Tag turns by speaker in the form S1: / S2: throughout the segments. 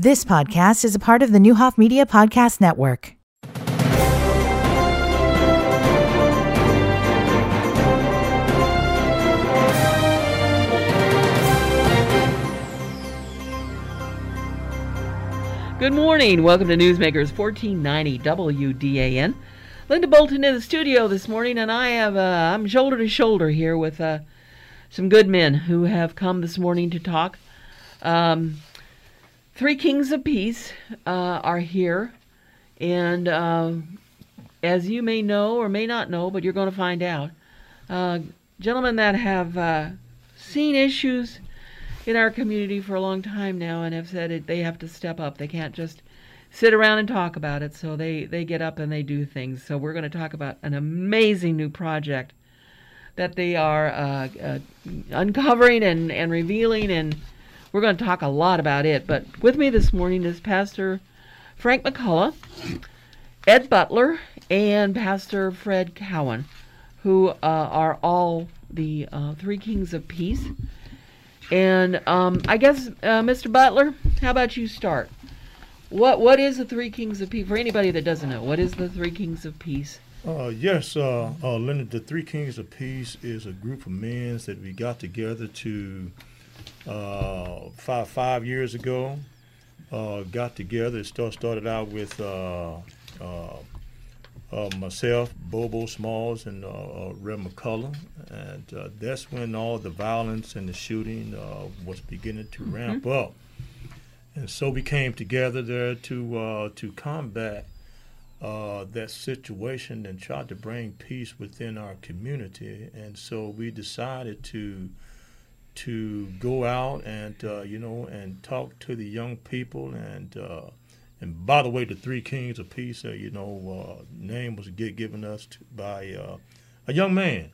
S1: This podcast is a part of the Neuhoff Media Podcast Network.
S2: Good morning. Welcome to Newsmakers 1490 WDAN. Linda Bolton in the studio this morning, and I have uh, I'm shoulder to shoulder here with uh, some good men who have come this morning to talk. Um, Three Kings of Peace uh, are here, and uh, as you may know or may not know, but you're going to find out, uh, gentlemen that have uh, seen issues in our community for a long time now and have said it, they have to step up. They can't just sit around and talk about it, so they, they get up and they do things. So we're going to talk about an amazing new project that they are uh, uh, uncovering and, and revealing and we're going to talk a lot about it. But with me this morning is Pastor Frank McCullough, Ed Butler, and Pastor Fred Cowin, who uh, are all the uh, three kings of peace. And um, I guess, uh, Mr. Butler, how about you start? What what is the three kings of peace? For anybody that doesn't know, what is the three kings of peace?
S3: Uh, yes, uh, uh, Leonard, the Three Kings of Peace is a group of men that we got together to uh, five five years ago. Uh, got together. It start, started out with uh, uh, uh myself, Bobo Smalls, and uh, Red McCullough, and that's when all the violence and the shooting was beginning to mm-hmm. ramp up. And so we came together there to to combat that situation and try to bring peace within our community. And so we decided to to go out and uh, you know and talk to the young people and uh, and by the way, the three kings of peace, uh, you know, uh, name was get, given us to, by uh, a young man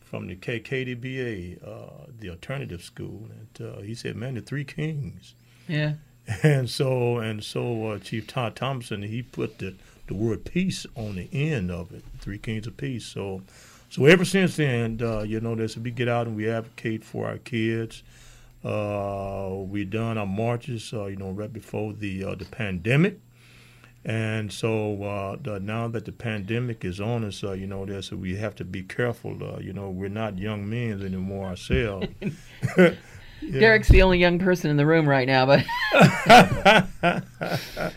S3: from the KKDBA, uh, the alternative school, and he said, "Man, the three kings."
S2: Yeah.
S3: And so and so, Chief Todd Thompson, he put the the word peace on the end of it, three kings of peace. So so ever since then, uh, you know, this we get out and we advocate for our kids. Uh, we done our marches, uh, you know, right before the uh, the pandemic, and so uh, the, now that the pandemic is on us, uh, you know, this we have to be careful. you know, we're not young men anymore ourselves.
S2: yeah. Derek's the only young person in the room right now, but.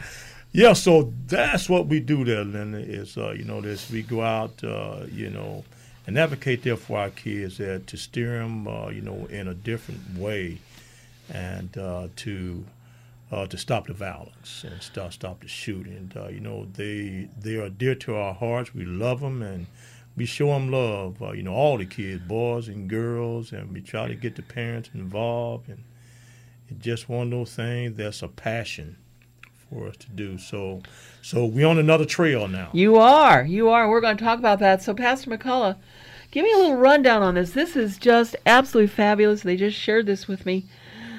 S3: yeah, so that's what we do there, Linda. Is you know, this we go out, you know and advocate there for our kids uh, to steer them, uh, you know, in a different way, and uh, to uh, to stop the violence and stop stop the shooting. Uh, you know, they they are dear to our hearts. We love them and we show them love. Uh, you know, all the kids, boys and girls, and we try to get the parents involved. And it's just one of those things that's a passion for us to do. So, so we're on another trail now.
S2: You are, you are. We're going to talk about that. So, Pastor McCullough, give me a little rundown on this. This is just absolutely fabulous. They just shared this with me.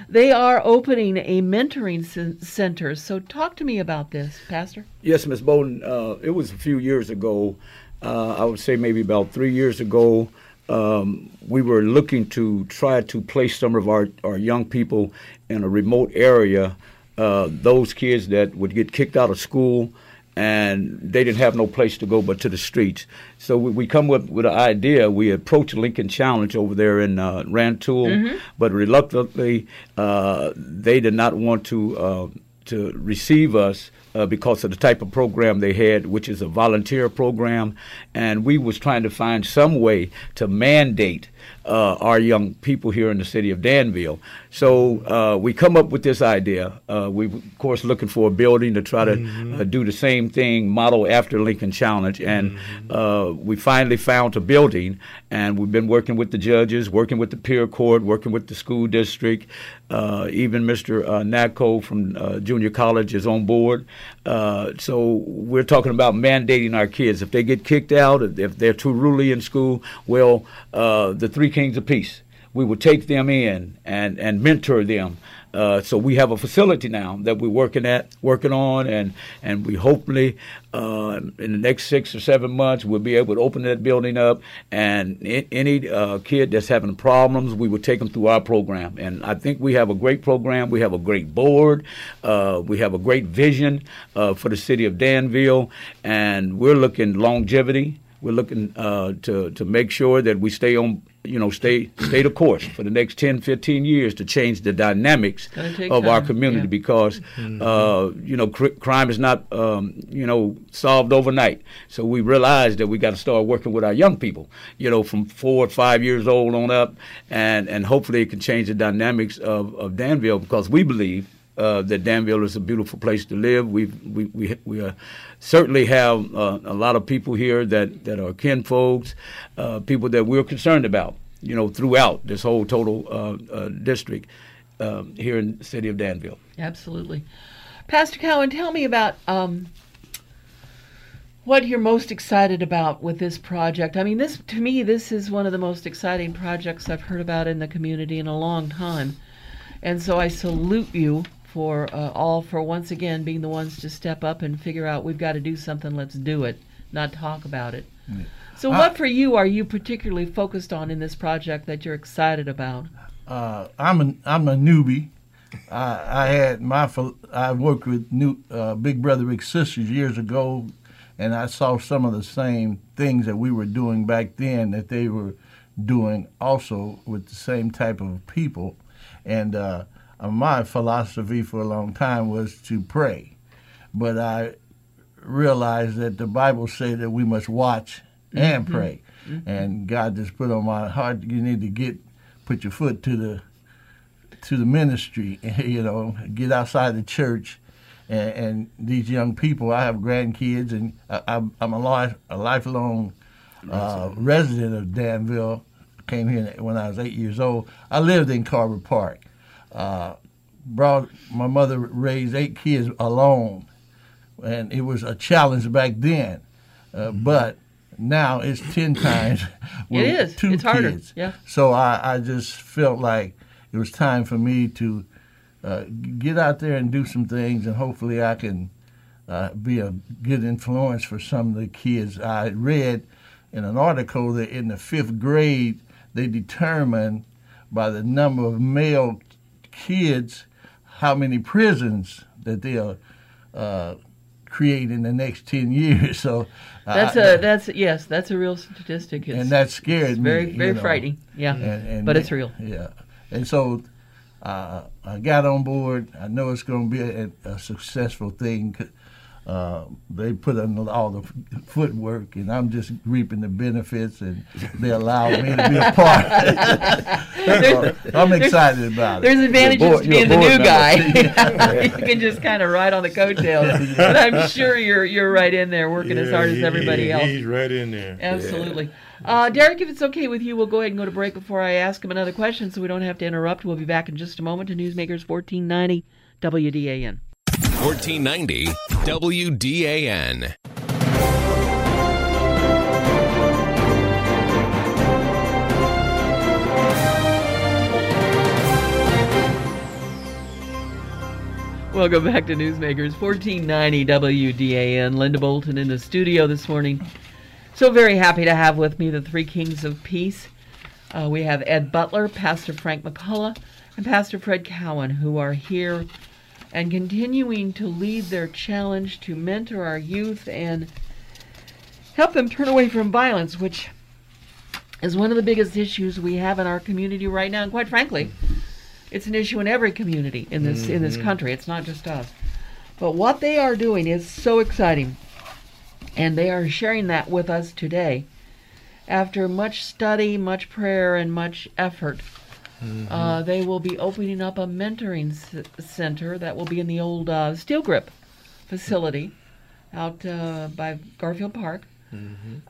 S2: They are opening a mentoring center. So, talk to me about this, Pastor.
S4: Yes, Ms. Bowden. Uh, it was a few years ago. Uh, I would say maybe about three years ago. Um, we were looking to try to place some of our, our young people in a remote area uh, those kids that would get kicked out of school and they didn't have no place to go but to the streets. So we, we come up with an idea. We approached Lincoln Challenge over there in uh, Rantoul, mm-hmm. but reluctantly uh, they did not want to uh, to receive us uh, because of the type of program they had, which is a volunteer program, and we was trying to find some way to mandate uh, our young people here in the city of Danville. So uh, we come up with this idea. Uh, we, were of course, looking for a building to try to mm-hmm. Uh, do the same thing, model after Lincoln Challenge, and mm-hmm. Uh, we finally found a building. And we've been working with the judges, working with the peer court, working with the school district. Uh, even Mr. Uh, from junior college is on board. Uh, so we're talking about mandating our kids. If they get kicked out, if they're too ruly in school, well, uh, the three kings of peace. We would take them in and, and mentor them Uh, so we have a facility now that we're working at, working on, and and we hopefully uh, in the next six or seven months we'll be able to open that building up, and I- any uh, kid that's having problems, we will take them through our program. And I think we have a great program. We have a great board. Uh, we have a great vision uh, for the city of Danville, and we're looking longevity. We're looking uh, to to make sure that we stay on, you know, stay stay the course for the next 10, 15 years to change the dynamics
S2: Gonna take
S4: of our community
S2: yeah.
S4: because, uh, you know, cr- crime is not, um, you know, solved overnight. So we realize that we got to start working with our young people, you know, from four or five years old on up, and and hopefully it can change the dynamics of, of Danville because we believe uh, that Danville is a beautiful place to live. We've, we we we uh, certainly have uh, a lot of people here that that are kinfolks, uh, people that we're concerned about. You know, throughout this whole total uh, uh, district um, here in the city of Danville.
S2: Absolutely. Pastor Cowin, tell me about um, what you're most excited about with this project. I mean, this to me, this is one of the most exciting projects I've heard about in the community in a long time, and so I salute you for uh, all for once again being the ones to step up and figure out we've got to do something. Let's do it, not talk about it. So, what for you are you particularly focused on in this project that you're excited about?
S5: uh, I'm a I'm a newbie. I, I had my I worked with new uh, Big Brother Big Sisters years ago, and I saw some of the same things that we were doing back then that they were doing also with the same type of people. And uh, uh, Uh, my philosophy for a long time was to pray, but I realized that the Bible said that we must watch and mm-hmm. pray. Mm-hmm. And God just put on my heart you need to get put your foot to the to the ministry, you know, get outside the church. And, and these young people, I have grandkids, and I, I'm, I'm a, life, a lifelong uh, resident of Danville. Came here when I was eight years old. I lived in Carver Park. Uh, brought my mother raised eight kids alone, and it was a challenge back then. Uh, but now it's ten times. with
S2: is.
S5: Two
S2: It's harder. Yeah.
S5: So I, I just felt like it was time for me to uh, get out there and do some things, and hopefully I can uh, be a good influence for some of the kids. I read in an article that in the fifth grade they determine by the number of male kids how many prisons that they'll uh, create in the next ten years. So
S2: That's
S5: I-
S2: a that's yes, that's a real statistic. It's,
S5: and that scared
S2: it's
S5: me.
S2: very very
S5: know.
S2: frightening. Yeah,
S5: And, and
S2: but it's real.
S5: Yeah, and so uh, I got on board. I know it's going to be a, a successful thing. Uh, they put in all the footwork, and I'm just reaping the benefits, and they allow me to be a part.
S2: There's,
S5: So I'm excited about it.
S2: there's advantages
S4: board-
S2: to being the new guy. you can just kind of ride on the coattails. but I'm sure you're you're right in there working as
S3: Yeah,
S2: hard as everybody
S3: he-
S2: else.
S3: He's right in there.
S2: Absolutely. Uh, Derek, if it's okay with you, we'll go ahead and go to break before I ask him another question so we don't have to interrupt. We'll be back in just a moment to Newsmakers 1490 WDAN.
S6: 1490 WDAN.
S2: Welcome back to Newsmakers 1490 WDAN. Linda Bolton in the studio this morning. So very happy to have with me the three kings of peace. Uh, we have Ed Butler, Pastor Frank McCullough, and Pastor Fred Cowin, who are here and continuing to lead their challenge to mentor our youth and help them turn away from violence, which is one of the biggest issues we have in our community right now. And quite frankly, it's an issue in every community in this in this mm-hmm. country. It's not just us. But what they are doing is so exciting, and they are sharing that with us today. After much study, much prayer, and much effort, uh, they will be opening up a mentoring c- center that will be in the old uh, Steel Grip facility out uh, by Garfield Park.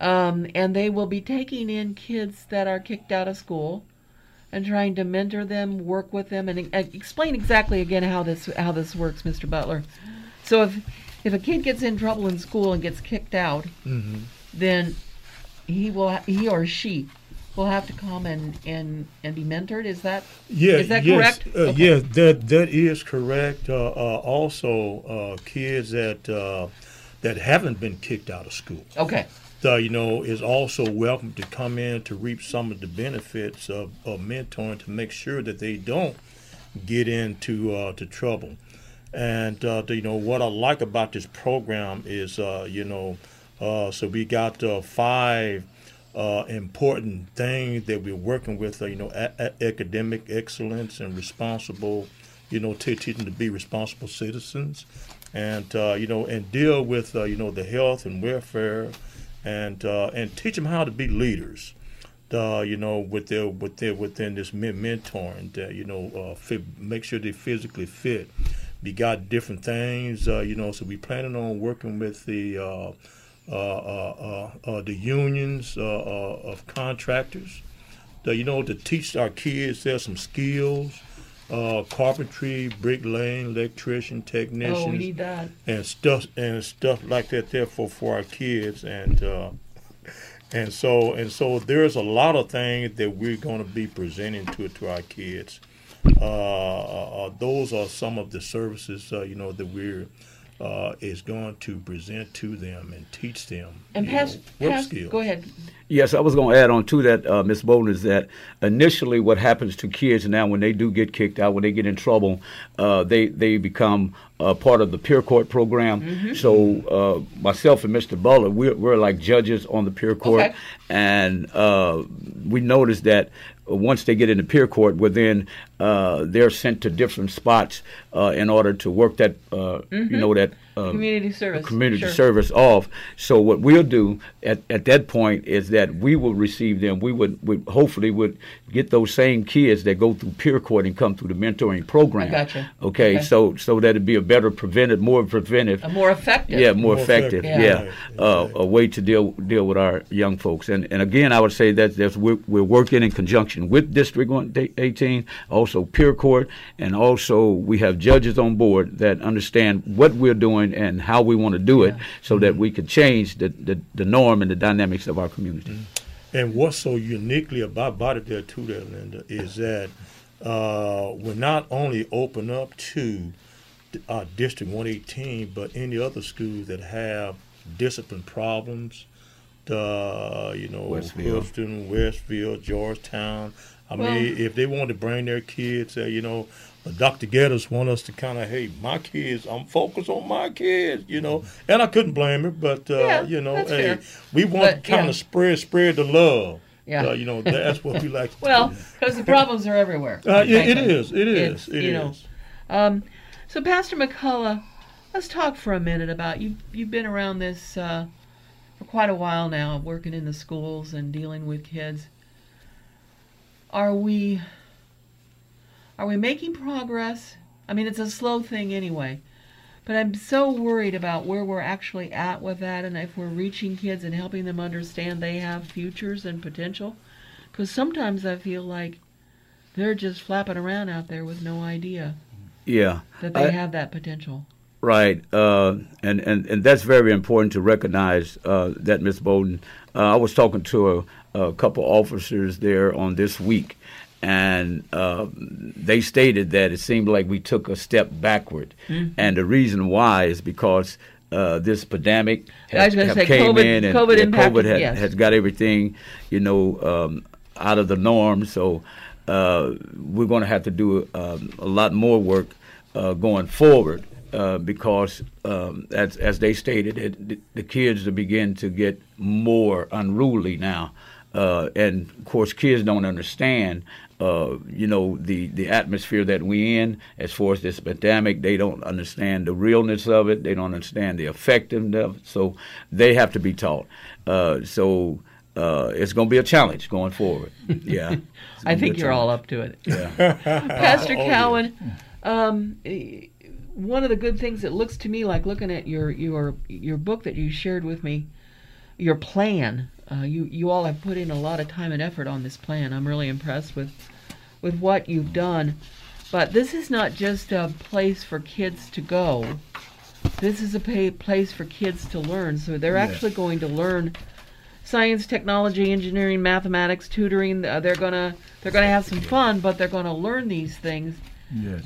S2: Um, and they will be taking in kids that are kicked out of school and trying to mentor them, work with them, and uh, explain exactly again how this how this works, Mr. Butler. So if if a kid gets in trouble in school and gets kicked out, then he will he or she will have to come and and and be mentored. Is that
S3: Yeah,
S2: is that
S3: yes,
S2: correct?
S3: Uh,
S2: Okay.
S3: Yeah, that that is correct. Uh, uh, also, uh, kids that uh, that haven't been kicked out of school,
S2: Okay.
S3: you know, is also welcome to come in to reap some of the benefits of, of mentoring to make sure that they don't get into uh, to trouble. And uh, the- you know what I like about this program is, uh, you know, uh, so we got uh, five uh, important things that we're working with. Uh, you know, a- a- academic excellence and responsible, you know, to teach them to be responsible citizens, and uh, you know, and deal with uh, you know the health and welfare, and uh, and teach them how to be leaders uh, you know, with their with their within this men- mentoring, that you know, fit, make sure they physically fit. We got different things, you know, so we planning on working with the uh, uh, uh, the unions uh, uh, of contractors, the, you know, to teach our kids there's some skills, uh, carpentry, bricklaying, electrician, technicians
S2: Oh, we need that.
S3: and stuff and stuff like that there for, for our kids and uh, and so and so there's a lot of things that we're going to be presenting to to our kids. Uh, uh, uh, those are some of the services uh, you know that we're uh, is going to present to them and teach them
S2: And pass,
S3: know, work
S2: past
S3: skills.
S2: go ahead.
S4: Yes, I was going to add on to that, uh, Ms. Bolden, is that initially what happens to kids now when they do get kicked out, when they get in trouble, uh, they they become uh, part of the peer court program. So uh, myself and Mr. Butler, we're, we're like judges on the peer court,
S2: Okay.
S4: and uh, we noticed that once they get into peer court, well then uh, they're sent to different spots uh, in order to work that uh, you know that um,
S2: Community service.
S4: community
S2: Sure.
S4: service off. So what we'll do at, at that point is that we will receive them. We would, would hopefully would get those same kids that go through peer court and come through the mentoring program.
S2: I gotcha.
S4: Okay,
S2: Okay.
S4: so so that'd be a better preventive, more preventive.
S2: A more effective.
S4: Yeah, more,
S3: More
S4: effective.
S3: effective,
S4: Yeah,
S3: right,
S4: uh, a way to deal deal with our young folks. And and again, I would say that there's we're, we're working in conjunction with District One- 18, also peer court, and also we have judges on board that understand what we're doing and how we want to do it, so that we could change the, the the norm and the dynamics of our community.
S3: And what's so uniquely about Body there too, there, Linda, is that uh, we're not only open up to uh, District 118, but any other schools that have discipline problems, the you know
S4: Westville.
S3: Houston, Westville, Georgetown. I
S2: Well-
S3: mean, if they want to bring their kids, uh, you know, but Dr. Geddis want us to kind of, hey, my kids, I'm focused on my kids, you know, and I couldn't blame her, but uh,
S2: Yeah,
S3: you know, hey,
S2: fair.
S3: we want
S2: But,
S3: to kind
S2: yeah.
S3: of spread spread the love.
S2: Yeah.
S3: Uh, you know, that's what we like. to
S2: Well, because the problems are everywhere.
S3: Uh, it, is. It is.
S2: It's,
S3: It
S2: you know. Um, so, Pastor McCullough, let's talk for a minute about you. You've been around this uh, for quite a while now, working in the schools and dealing with kids. Are we are we making progress? I mean, it's a slow thing anyway. But I'm so worried about where we're actually at with that and if we're reaching kids and helping them understand they have futures and potential. Because sometimes I feel like they're just flapping around out there with no idea
S4: Yeah,
S2: that they
S4: I-
S2: have that potential.
S4: Right, uh, and, and and that's very important to recognize uh, that, Miss Bowden. Uh, I was talking to a, a couple officers there on this week, and uh, they stated that it seemed like we took a step backward,
S2: Mm-hmm.
S4: and the reason why is because uh, this pandemic
S2: say
S4: came
S2: COVID-
S4: in and
S2: COVID
S4: COVID had,
S2: yes.
S4: has got everything, you know, um, out of the norm. So uh, we're going to have to do um, a lot more work uh, going forward uh, because, um, as as they stated, it, the, the kids are begin to get more unruly now, uh, and of course, kids don't understand. Uh, you know the, the atmosphere that we in as far as this pandemic they don't understand the realness of it they don't understand the effectiveness of it so they have to be taught uh, so uh, it's going to be a challenge going forward yeah
S2: I think you're all up to it.
S4: yeah
S2: Pastor
S3: Oh, yeah.
S2: Cowin, um, one of the good things it looks to me like looking at your your your book that you shared with me, your plan. Uh, you you all have put in a lot of time and effort on this plan. I'm really impressed with with what you've done. But this is not just a place for kids to go. This is a pa place for kids to learn. So they're
S5: Yes.
S2: actually going to learn science, technology, engineering, mathematics, tutoring. Uh, they're gonna they're gonna have some fun, but they're gonna learn these things,
S5: Yes.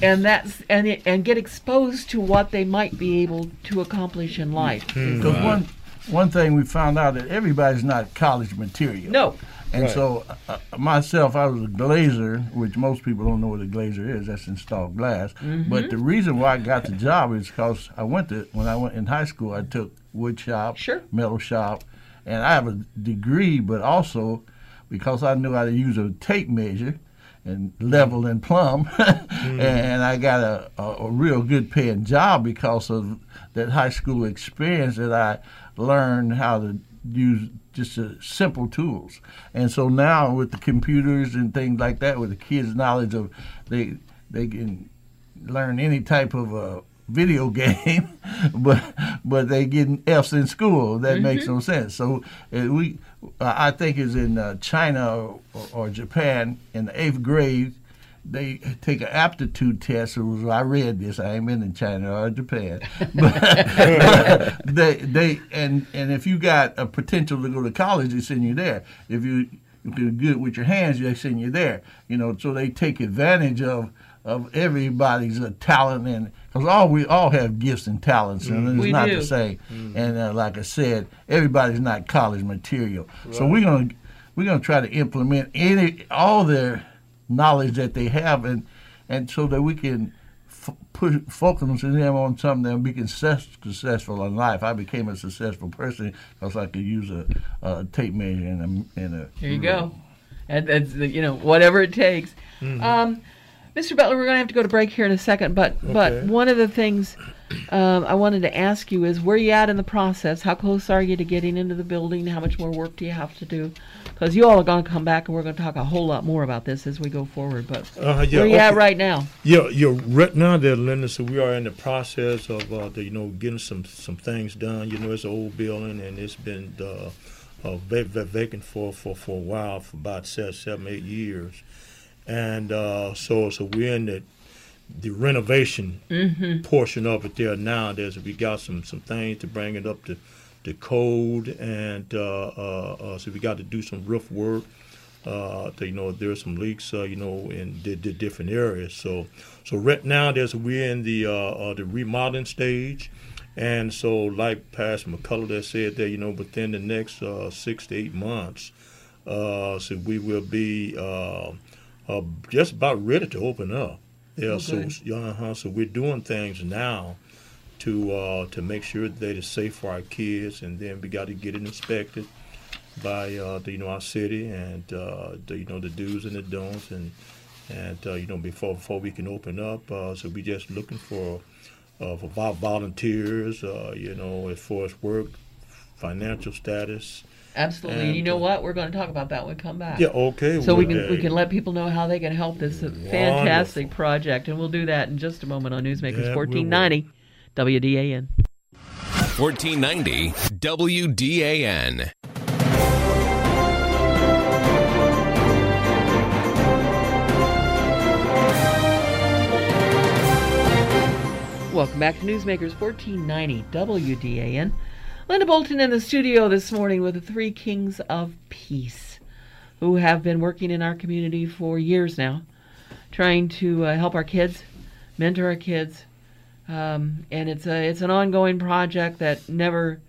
S2: and that's and it, and get exposed to what they might be able to accomplish in life.
S5: Because one one thing we found out that everybody's not college material.
S2: No,
S5: And
S3: Right.
S5: so uh, uh, myself, I was a glazer, which most people don't know what a glazer is. That's installed glass. Mm-hmm. But the reason why I got the job is because I went to when I went in high school, I took wood shop,
S2: Sure.
S5: metal shop, and I have a degree, but also because I knew how to use a tape measure and level and plumb, mm. and I got a, a, a real good paying job because of that high school experience that I learned how to use just uh, simple tools. And so now with the computers and things like that, with the kids' knowledge of they they can learn any type of uh, video game, but but they getting Fs in school. That makes no sense. So uh, we, I think, is in uh, China or, or Japan in the eighth grade. They take an aptitude test. Was, I read this. I ain't been in China or Japan, but they they and and if you got a potential to go to college, they send you there. If you if you're good with your hands, they send you there. You know, so they take advantage of of everybody's uh, talent and because all we all have gifts and talents and it's
S2: We
S5: not
S2: do.
S5: the same. And uh, like I said, everybody's not college material. So we're gonna we're gonna try to implement any all their knowledge that they have and and so that we can f- push focus them on something that we can success, successful in life. I became a successful person because I could use a, a tape measure and a, and a
S2: There you go. And that's you know whatever it takes. Um, Mr. Butler, we're going to have to go to break here in a second, but but
S3: Okay.
S2: one of the things um, I wanted to ask you is where you at in the process? How close are you to getting into the building? How much more work do you have to do? Because you all are going to come back and we're going to talk a whole lot more about this as we go forward. But
S3: Uh, yeah,
S2: where you at
S3: okay.
S2: right now?
S3: Yeah, yeah. Right now, there, Linda. So we are in the process of, uh, the, you know, getting some some things done. You know, it's an old building and it's been uh, uh, va- va- vacant for, for, for a while, for about seven, seven eight years, and uh, so so we're in the the renovation portion of it there now. There's we got some some things to bring it up to the code, and uh, uh, uh, so we got to do some roof work uh, to, you know, there's some leaks, uh, you know, in the, the different areas. So, so right now, there's we're in the uh, uh, the remodeling stage, and so like Pastor McCullough that said that, you know, within the next uh, six to eight months, uh, so we will be uh, uh, just about ready to open up. Yeah, so uh-huh, so we're doing things now to uh, to make sure that it's safe for our kids, and then we got to get it inspected by uh, the, you know our city and uh, the, you know the do's and the don'ts and and uh, you know before before we can open up. Uh, so we just looking for uh, for vol- volunteers. Uh, you know as far as work, financial status.
S2: Absolutely.
S3: And,
S2: you know
S3: uh,
S2: what? We're going to talk about that when we come back.
S3: Yeah, okay.
S2: So we
S3: well,
S2: can we can let people know how they can help this fantastic project, and we'll do that in just a moment on Newsmakers
S3: Yeah,
S2: 1490 WDAN.
S6: 1490 WDAN.
S2: Welcome back to Newsmakers 1490 WDAN. Linda Bolton in the studio this morning with the three kings of peace who have been working in our community for years now, trying to uh, help our kids, mentor our kids. Um, and it's a it's an ongoing project that never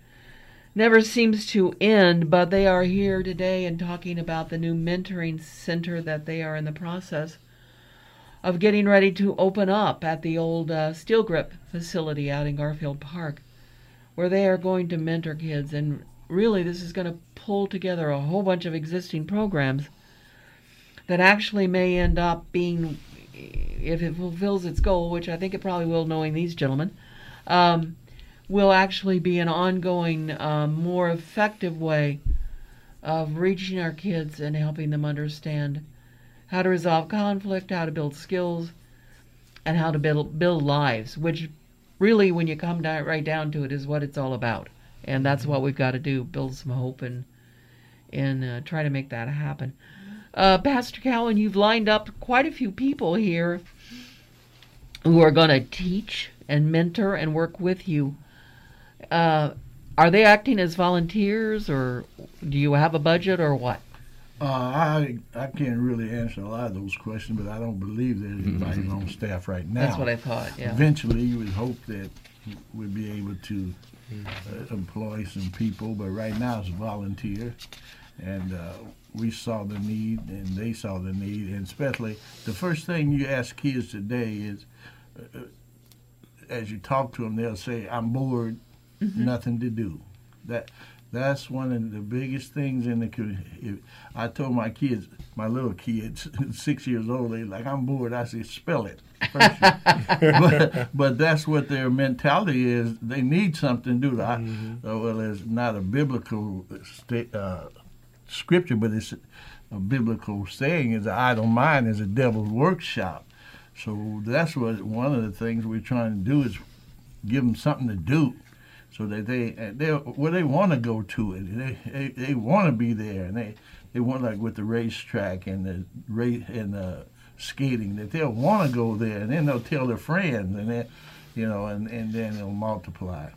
S2: never seems to end, but they are here today and talking about the new mentoring center that they are in the process of getting ready to open up at the old uh, Steel Grip facility out in Garfield Park, where they are going to mentor kids. And really, this is going to pull together a whole bunch of existing programs that actually may end up being, if it fulfills its goal, which I think it probably will, knowing these gentlemen, um, will actually be an ongoing, um, more effective way of reaching our kids and helping them understand how to resolve conflict, how to build skills, and how to build build lives. Which, really, when you come down, right down to it, is what it's all about. And that's what we've got to do: build some hope and and uh, try to make that happen. Uh, Pastor Cowin, you've lined up quite a few people here who are going to teach and mentor and work with you. Uh, are they acting as volunteers, or do you have a budget, or what?
S5: Uh, I I can't really answer a lot of those questions, but I don't believe there's anybody on staff right now.
S2: That's what I thought. Yeah.
S5: Eventually, you would hope that we'd be able to uh, employ some people, but right now it's volunteer, and uh, we saw the need, and they saw the need, and especially the first thing you ask kids today is, uh, as you talk to them, they'll say, "I'm bored, nothing to do." That that's one of the biggest things in the community. I told my kids, my little kids, six years old, they like, I'm bored. I say, spell it. but, but that's what their mentality is. They need something to do. I, uh, well, it's not a biblical sta- uh, scripture, but it's a biblical saying is the idle mind is a devil's workshop. So that's what one of the things we're trying to do is give them something to do so that they they well they want to go to it. They they, they want to be there, and they they want like with the racetrack and the race and the skating that they'll want to go there, and then they'll tell their friends, and then you know, and and then it'll multiply.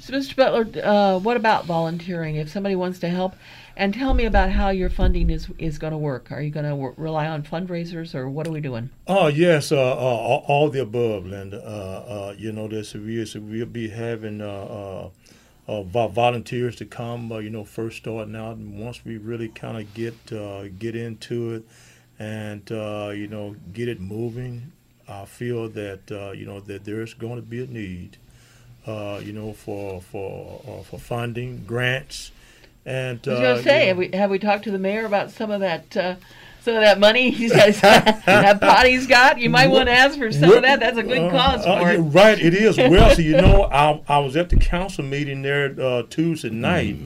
S2: So, Mr. Butler, uh, what about volunteering? If somebody wants to help, and tell me about how your funding is is going to work. Are you going to w- rely on fundraisers, or what are we doing?
S3: Oh yes, uh, uh, all, the above, Linda. Uh, uh, you know, this we we'll be having uh, volunteers to come. You know, first starting out, and once we really kind of get get into it, and you know, get it moving, I feel that you know that there's going to be a need. Uh, you know, for for uh, for funding, grants, and
S2: I was
S3: uh,
S2: going to say,
S3: you
S2: have we have we talked to the mayor about some of that? Uh, some of that money he's that pot he's got. You might want to ask for some of that. That's a good
S3: Uh,
S2: cause
S3: uh,
S2: for it.
S3: Right, it is. Well, so you know, I, I was at the council meeting there uh, Tuesday night,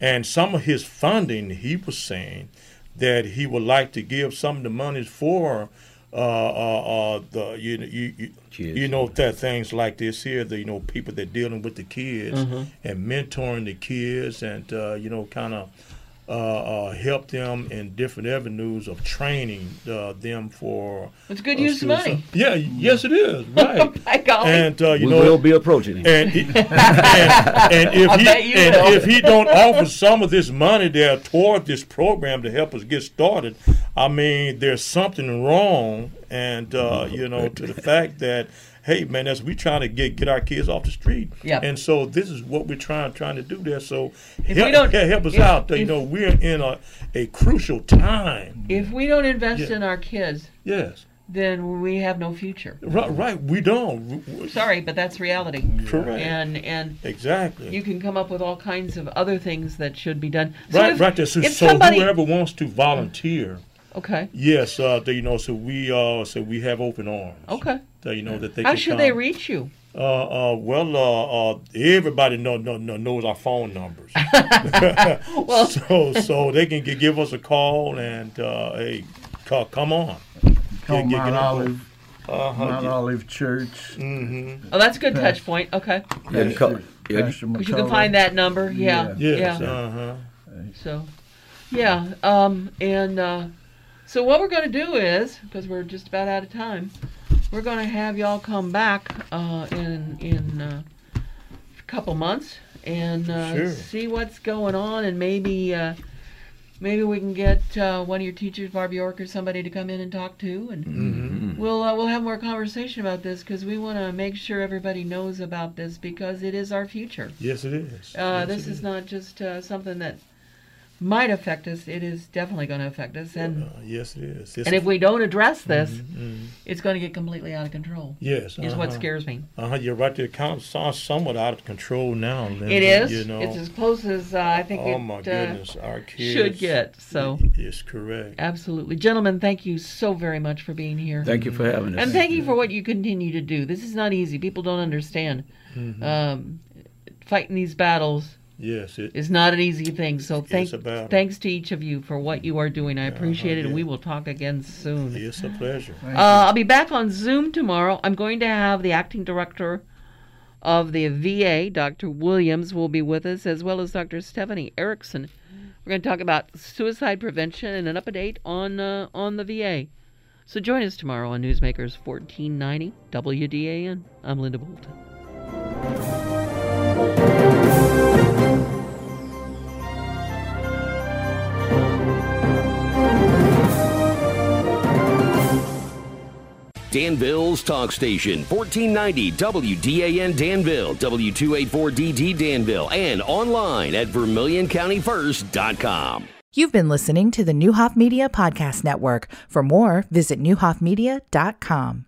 S3: and some of his funding, he was saying that he would like to give some of the monies for. Uh, uh, uh, the you you you,
S4: Kids.
S3: you know that things like this here, the you know people that dealing with the kids
S2: Mm-hmm.
S3: and mentoring the kids, and uh, you know kind of uh, uh, help them in different avenues of training uh, them for.
S2: It's good
S3: uh,
S2: use of money.
S3: Yeah, yes, it is. Right.
S2: My golly.
S3: and uh, you
S4: we
S3: know,
S4: will be approaching him.
S3: and, he, and, and if
S2: I
S3: he and
S2: will.
S3: if he don't offer some of this money there toward this program to help us get started, I mean, there's something wrong. And uh, you know, to the fact that hey, man, as we trying to get get our kids off the street,
S2: Yep.
S3: and so this is what we're trying trying to do there. So
S2: If
S3: help,
S2: we don't-
S3: yeah, help us
S2: if-
S3: out. you know, we're in a a crucial time.
S2: if we don't invest
S3: Yeah.
S2: in our kids,
S3: Yes,
S2: then we have no future.
S3: right, right. We don't.
S2: Sorry, but that's reality.
S3: Correct.
S2: And and
S3: Exactly.
S2: you can come up with all kinds of other things that should be done. So
S3: right,
S2: if,
S3: right there. So,
S2: if
S3: so
S2: somebody,
S3: whoever wants to volunteer.
S2: Okay,
S3: Yes, uh, they, you know, so we uh, so we have open arms.
S2: okay.
S3: So, you know that they
S2: How should
S3: come.
S2: they reach you?
S3: Uh, uh, well, uh, uh, everybody know, know, know, knows our phone numbers.
S2: Well-
S3: so so they can g- give us a call and uh, hey, ca- come on.
S5: Call
S3: Get- get-
S5: Mount
S3: get
S5: Olive,
S3: Uh-huh.
S5: Mount Olive Church.
S3: Mm-hmm.
S2: Oh, that's a good
S5: Yes.
S2: touch point. Okay,
S4: Yeah, co- yeah,
S5: Pastor
S2: because you can find that number. Yeah,
S3: Yes.
S2: yeah.
S3: Uh-huh.
S2: So, yeah, um, and uh, so what we're going to do is because we're just about out of time, we're going to have y'all come back uh, in in uh, a couple months and uh,
S3: Sure.
S2: see what's going on, and maybe uh, maybe we can get uh, one of your teachers, Barb York, or somebody to come in and talk to, and
S3: Mm-hmm.
S2: we'll uh, we'll have more conversation about this because we want to make sure everybody knows about this because it is our future.
S3: Yes, it is.
S2: Uh,
S3: Yes,
S2: this
S3: it
S2: is not just uh, something that might affect us. It is definitely going to affect us, and
S3: Uh, yes, it is. It's
S2: and if we don't address this,
S3: Mhm.
S2: it's going to get completely out of control.
S3: yes,
S2: Is what
S3: uh-huh.
S2: scares me.
S3: Uh-huh, you're right. The account sounds somewhat out of control now. Linda,
S2: It is.
S3: You know.
S2: It's as close as uh, I think
S3: oh
S2: it
S3: my
S2: uh,
S3: goodness, our kids
S2: should get. So,
S3: Yes, correct.
S2: absolutely, gentlemen, thank you so very much for being here.
S4: Thank you for having us.
S2: and thank you for what you continue to do. This is not easy. People don't understand.
S3: Mm-hmm.
S2: Um, fighting these battles
S3: Yes, it,
S2: is not an easy thing. So thank,
S3: a
S2: thanks to each of you for what you are doing. I appreciate it, and we will talk again soon.
S3: it's a pleasure.
S2: Uh, I'll be back on Zoom tomorrow. I'm going to have the acting director of the VA, Dr. Williams, will be with us, as well as Dr. Stephanie Erickson. We're going to talk about suicide prevention and an update on uh, on the VA. So join us tomorrow on Newsmakers 1490 WDAN. I'm Linda Bolton.
S7: Danville's talk station, 1490 WDAN Danville, W284DD Danville, and online at VermilionCountyFirst.com.
S1: You've been listening to the Neuhoff Media Podcast Network. For more, visit neuhoffmedia.com.